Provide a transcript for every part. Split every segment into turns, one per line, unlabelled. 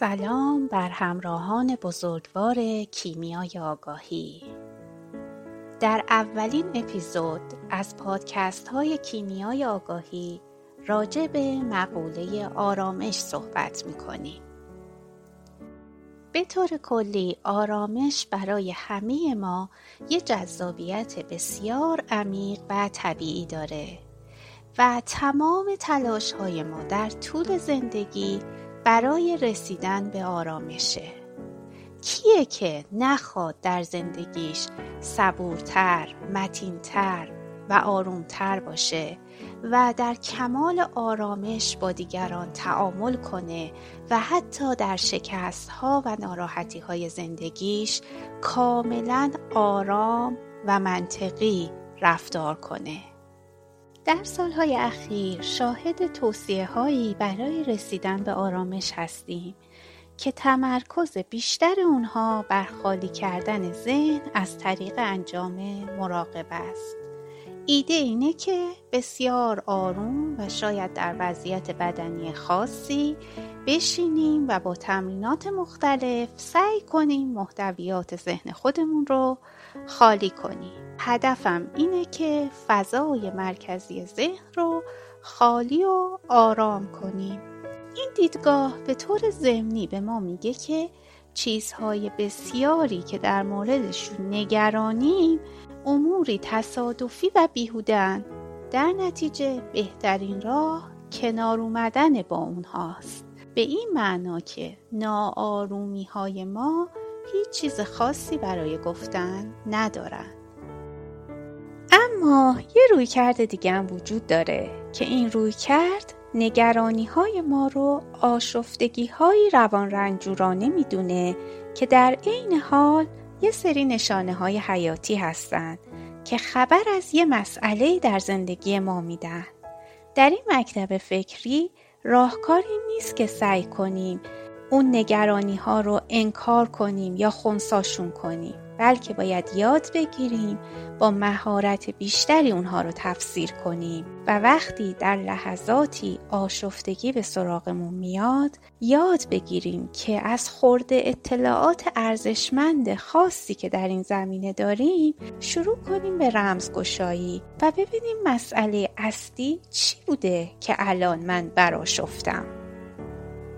سلام بر همراهان بزرگوار کیمیای آگاهی. در اولین اپیزود از پادکست های کیمیای آگاهی راجع به مقوله آرامش صحبت می به طور کلی آرامش برای همه ما یه جذابیت بسیار عمیق و طبیعی داره و تمام تلاش های ما در طول زندگی برای رسیدن به آرامشه. کیه که نخواد در زندگیش صبورتر، متینتر و آرومتر باشه و در کمال آرامش با دیگران تعامل کنه و حتی در شکست ها و ناراحتی های زندگیش کاملا آرام و منطقی رفتار کنه. در سالهای اخیر شاهد توصیه هایی برای رسیدن به آرامش هستیم که تمرکز بیشتر اونها بر خالی کردن ذهن از طریق انجام مراقبه است. ایده اینه که بسیار آروم و شاید در وضعیت بدنی خاصی بشینیم و با تمرینات مختلف سعی کنیم محتویات ذهن خودمون رو خالی کنیم. هدفم اینه که فضای مرکزی ذهن رو خالی و آرام کنیم. این دیدگاه به طور ضمنی به ما میگه که چیزهای بسیاری که در موردشون نگرانیم اموری تصادفی و بیهودن در نتیجه بهترین راه کنار اومدن با اونهاست. به این معنا که ناآرومی های ما هیچ چیز خاصی برای گفتن ندارن. اما یه روی کرد دیگه هم وجود داره که این روی کرد نگرانی های ما رو آشفتگی های روان رنجورانه می‌دونه که در عین حال یه سری نشانه های حیاتی هستند که خبر از یه مسئله در زندگی ما میدن. در این مکتب فکری راهکاری نیست که سعی کنیم اون نگرانی ها رو انکار کنیم یا خونساشون کنیم بلکه باید یاد بگیریم با مهارت بیشتری اونها رو تفسیر کنیم و وقتی در لحظاتی آشفتگی به سراغمون میاد یاد بگیریم که از خورده اطلاعات ارزشمند خاصی که در این زمینه داریم شروع کنیم به رمزگشایی و ببینیم مسئله اصلی چی بوده که الان من براشفتم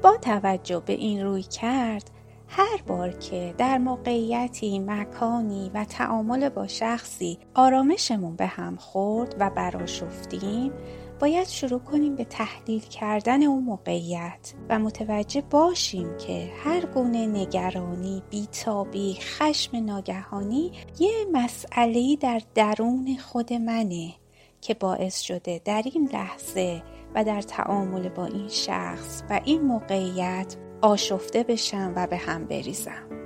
با توجه به این روی کرد هر بار که در موقعیتی، مکانی و تعامل با شخصی آرامشمون به هم خورد و براشفتیم باید شروع کنیم به تحلیل کردن اون موقعیت و متوجه باشیم که هر گونه نگرانی، بیتابی، خشم ناگهانی یه مسئله در درون خود منه که باعث شده در این لحظه و در تعامل با این شخص و این موقعیت آشفته بشم و به هم بریزم.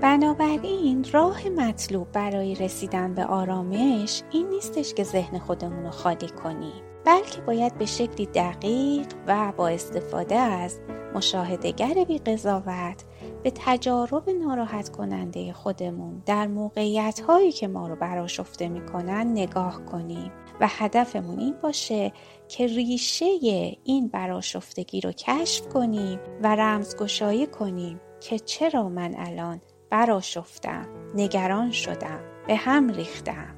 بنابراین راه مطلوب برای رسیدن به آرامش این نیستش که ذهن خودمون رو خالی کنیم بلکه باید به شکلی دقیق و با استفاده از مشاهدگر بی قضاوت به تجارب ناراحت کننده خودمون در موقعیت هایی که ما رو براشفته می‌کنن نگاه کنیم و هدفمون این باشه که ریشه این براشفتگی رو کشف کنیم و رمزگشایی کنیم که چرا من الان براشفتم نگران شدم به هم ریختم.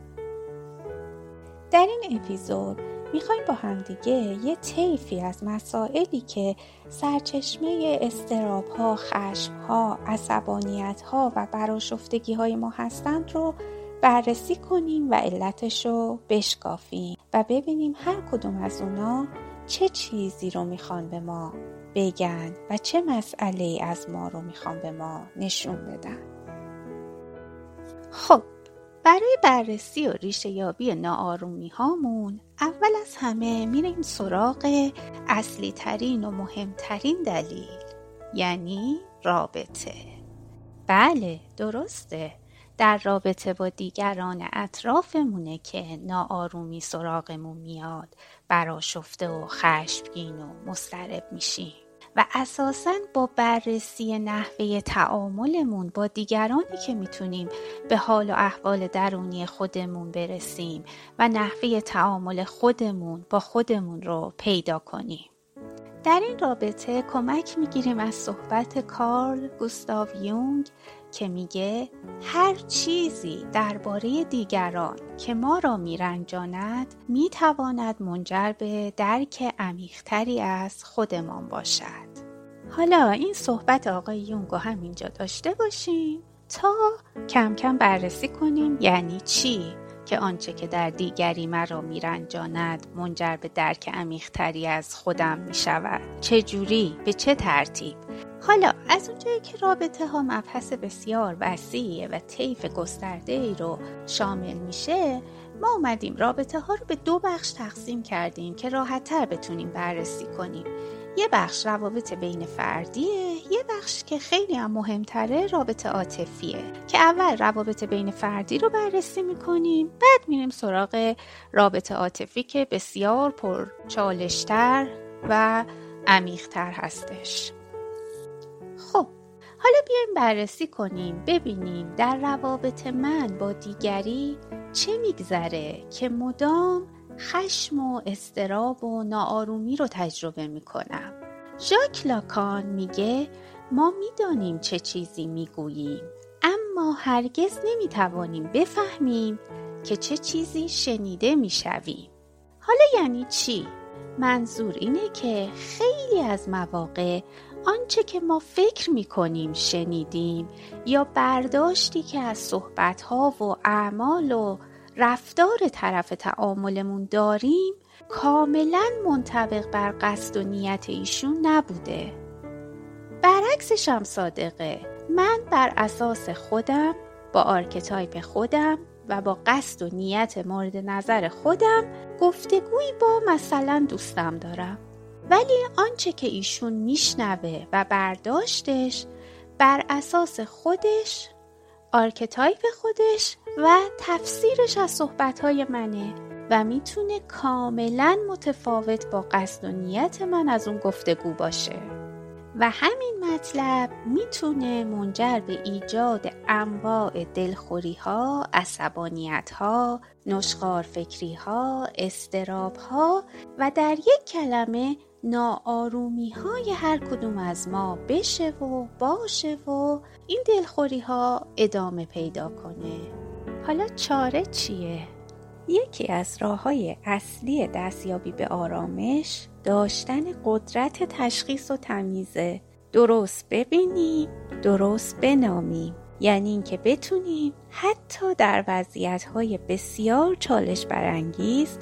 در این اپیزود می‌خوایم با همدیگه یه طیفی از مسائلی که سرچشمه استراب ها، خشم ها، عصبانیت ها و براشفتگی های ما هستند رو بررسی کنیم و علتش رو بشکافیم و ببینیم هر کدوم از اونا چه چیزی رو می‌خوان به ما بگن و چه مسئله از ما رو می‌خوان به ما نشون بدن. خب برای بررسی و ریشه یابی ناآرومی هامون اول از همه میریم سراغ اصلی ترین و مهمترین دلیل یعنی رابطه. بله درسته. در رابطه با دیگران اطرافمونه که ناآرومی سراغمون میاد براشفته و خشمگین و مضطرب میشیم. و اساسا با بررسی نحوه تعاملمون با دیگرانی که می‌تونیم به حال و احوال درونی خودمون برسیم و نحوه تعامل خودمون با خودمون رو پیدا کنیم. در این رابطه کمک می‌گیریم از صحبت کارل گوستاو یونگ که میگه هر چیزی درباره دیگران که ما را میرنجاند می‌تواند منجر به درک عمیقتری از خودمان باشد. حالا این صحبت آقای یونگو همینجا داشته باشیم تا کم کم بررسی کنیم یعنی چی که آنچه که در دیگری مرا میرنجاند منجر به درک عمیقتری از خودم می شود چه جوری؟ به چه ترتیب؟ حالا از اونجایی که رابطه ها مبحث بسیار وسیعه و طیف گسترده ای رو شامل میشه ما اومدیم رابطه ها رو به دو بخش تقسیم کردیم که راحتتر بتونیم بررسی کنیم. یه بخش روابط بین فردیه یه بخش که خیلی هم مهمتره رابطه عاطفیه. که اول روابط بین فردی رو بررسی می‌کنیم بعد میریم سراغ رابطه عاطفی که بسیار پر چالشتر و عمیقتر هستش. حالا بیایم بررسی کنیم ببینیم در روابط من با دیگری چه میگذره که مدام خشم و استراب و ناآرومی رو تجربه می‌کنم ژاک لاکان میگه ما می‌دانیم چه چیزی می‌گوییم اما هرگز نمی‌توانیم بفهمیم که چه چیزی شنیده می‌شویم حالا یعنی چی؟ منظور اینه که خیلی از مواقع آنچه که ما فکر می کنیم شنیدیم یا برداشتی که از صحبتها و اعمال و رفتار طرف تعاملمون داریم کاملا منطبق بر قصد و نیت ایشون نبوده. برعکسش هم صادقه. من بر اساس خودم با archetype خودم و با قصد و نیت مورد نظر خودم گفتگویی با مثلا دوستم دارم. ولی آنچه که ایشون میشنوه و برداشتش بر اساس خودش archetype خودش و تفسیرش از صحبتهای منه و می‌تونه کاملا متفاوت با قصد و نیت من از اون گفتگو باشه. و همین مطلب می‌تونه منجر به ایجاد انواع دلخوری ها، عصبانیت ها، نشخار فکری ها، استراب ها و در یک کلمه ناآرومی های هر کدوم از ما بشه و باشه و این دلخوری ها ادامه پیدا کنه حالا چاره چیه؟ یکی از راه های اصلی دستیابی به آرامش داشتن قدرت تشخیص و تمیزه. درست ببینیم درست بنامیم. یعنی اینکه بتونیم حتی در وضعیت های بسیار چالش برانگیز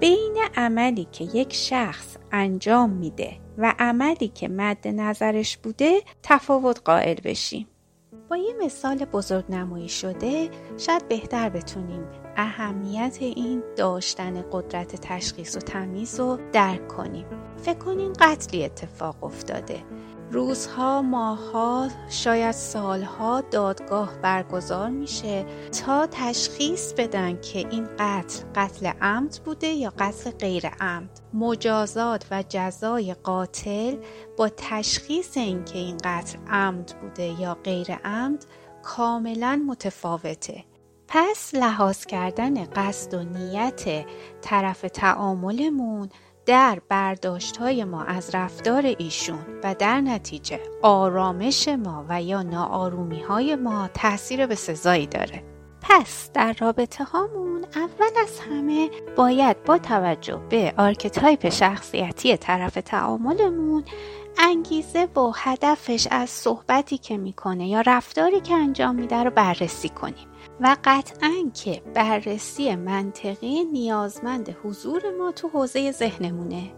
بین عملی که یک شخص انجام میده و عملی که مد نظرش بوده تفاوت قائل بشیم. با یه مثال بزرگ نمایی شده شاید بهتر بتونیم اهمیت این داشتن قدرت تشخیص و تمیز رو درک کنیم. فکر کنین قتلی اتفاق افتاده. روزها، ماهها، شاید سالها دادگاه برگزار میشه تا تشخیص بدن که این قتل قتل عمد بوده یا قتل غیر عمد. مجازات و جزای قاتل با تشخیص اینکه این قتل عمد بوده یا غیر عمد کاملا متفاوته. پس لحاظ کردن قصد و نیت طرف تعاملمون در برداشت های ما از رفتار ایشون و در نتیجه آرامش ما و یا ناآرومی های ما تاثیر به سزایی داره. پس در رابطه هامون اول از همه باید با توجه به archetype شخصیتی طرف تعاملمون انگیزه و هدفش از صحبتی که می‌کنه یا رفتاری که انجام میده رو بررسی کنیم. و قطعا که بررسی منطقی نیازمند حضور ما تو حوزه ذهنمونه.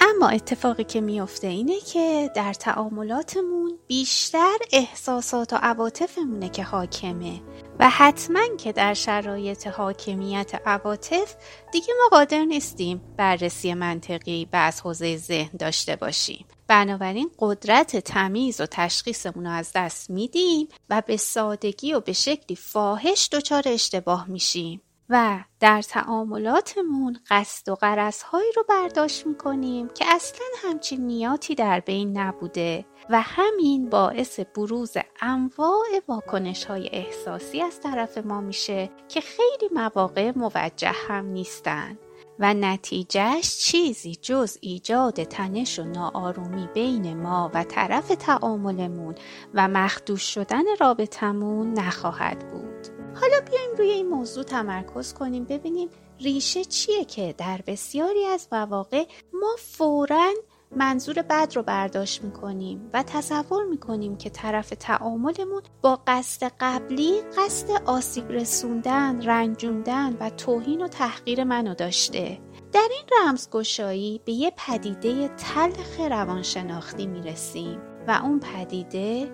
اما اتفاقی که میافته اینه که در تعاملاتمون بیشتر احساسات و عواطفمونه که حاکمه و حتما که در شرایط حاکمیت عواطف دیگه ما قادر نیستیم بررسی منطقی و از حوزه ذهن داشته باشیم. بنابراین قدرت تمیز و تشخیصمون رو از دست میدیم و به سادگی و به شکلی فاحش دچار اشتباه میشیم و در تعاملاتمون قصد و قرصهایی رو برداشت می‌کنیم که اصلا همچین نیاتی در بین نبوده و همین باعث بروز انواع واکنش های احساسی از طرف ما میشه که خیلی مواقع موجه هم نیستن. و نتیجهش چیزی جز ایجاد تنش و ناآرومی بین ما و طرف تعاملمون و مخدوش شدن رابطمون نخواهد بود. حالا بیایم روی این موضوع تمرکز کنیم ببینیم ریشه چیه که در بسیاری از مواقع ما فوراً منظور بد رو برداشت می‌کنیم و تصور می‌کنیم که طرف تعاملمون با قصد قبلی قصد آسیب رسوندن، رنجوندن و توهین و تحقیر منو داشته. در این رمزگشایی به یه پدیده تلخ روانشناختی می‌رسیم و اون پدیده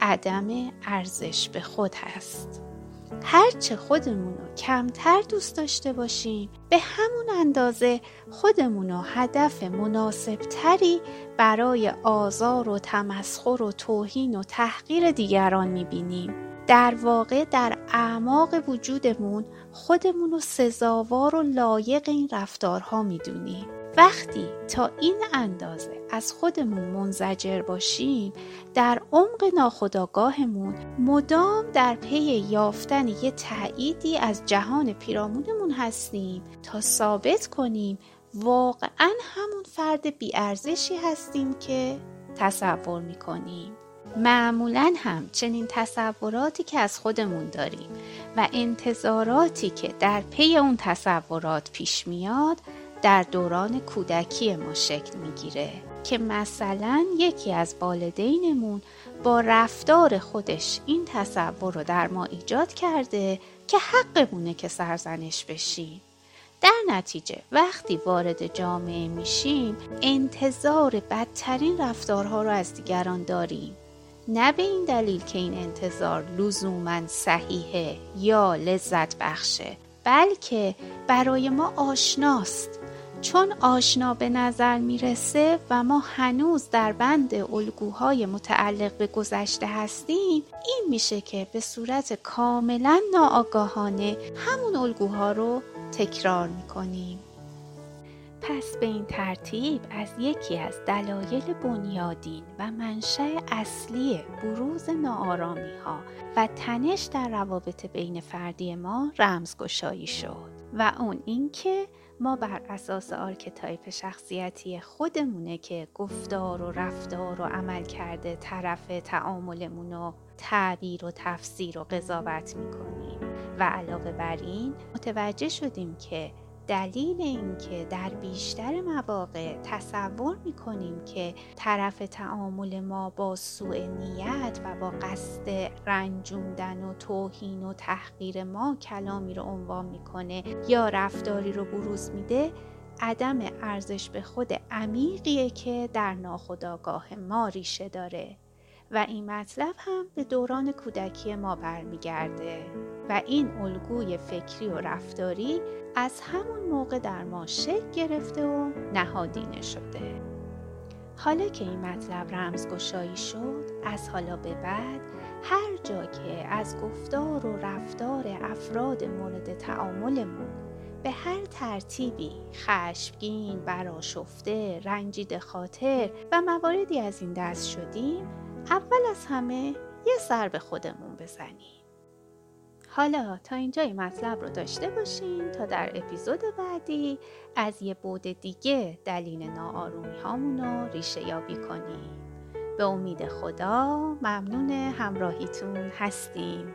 عدم ارزش به خود هست. هرچه خودمون رو کمتر دوست داشته باشیم به همون اندازه خودمون رو هدف مناسب تری برای آزار و تمسخر و توهین و تحقیر دیگران می‌بینیم. در واقع در اعماق وجودمون خودمون رو سزاوار و لایق این رفتارها می‌دونیم. وقتی تا این اندازه از خودمون منزجر باشیم در عمق ناخودآگاهمون مدام در پی یافتن یه تأییدی از جهان پیرامونمون هستیم تا ثابت کنیم واقعا همون فرد بیارزشی هستیم که تصور می‌کنیم. معمولا هم چنین تصوراتی که از خودمون داریم و انتظاراتی که در پی اون تصورات پیش میاد در دوران کودکی ما شکل می‌گیره که مثلا یکی از والدینمون با رفتار خودش این تصور رو در ما ایجاد کرده که حقمونه که سرزنش بشیم. در نتیجه وقتی وارد جامعه میشیم انتظار بدترین رفتارها رو از دیگران داریم. نه به این دلیل که این انتظار لزوما صحیحه یا لذت بخشه بلکه برای ما آشناست. چون آشنا به نظر می‌رسه و ما هنوز در بند الگوهای متعلق به گذشته هستیم این میشه که به صورت کاملا ناآگاهانه همون الگوها رو تکرار می‌کنیم. پس به این ترتیب از یکی از دلایل بنیادین و منشأ اصلی بروز ناآرامی ها و تنش در روابط بین فردی ما رمزگشایی شد. و اون اینکه ما بر اساس archetype شخصیتی خودمونه که گفتار و رفتار و عملکرد طرف تعاملمون رو تعبیر و تفسیر و قضاوت می‌کنیم. و علاوه بر این متوجه شدیم که دلیل اینکه در بیشتر مواقع تصور می‌کنیم که طرف تعامل ما با سوء نیت و با قصد رنجوندن و توهین و تحقیر ما کلامی رو عنوان می‌کنه یا رفتاری رو بروز میده عدم ارزش به خود عمیقیه که در ناخودآگاه ما ریشه داره. و این مطلب هم به دوران کودکی ما برمیگرده. و این الگوی فکری و رفتاری از همون موقع در ما شکل گرفته و نهادینه شده. حالا که این مطلب رمزگشایی شد از حالا به بعد هر جا که از گفتار و رفتار افراد مورد تعاملمون به هر ترتیبی خشمگین، براشفته، رنجید خاطر و مواردی از این دست شدیم اول از همه یه سر به خودمون بزنیم. حالا تا اینجا این مطلب رو داشته باشین تا در اپیزود بعدی از یه بود دیگه دلیل ناآرومی هامون رو ریشه یابی کنیم. به امید خدا ممنون همراهیتون هستیم.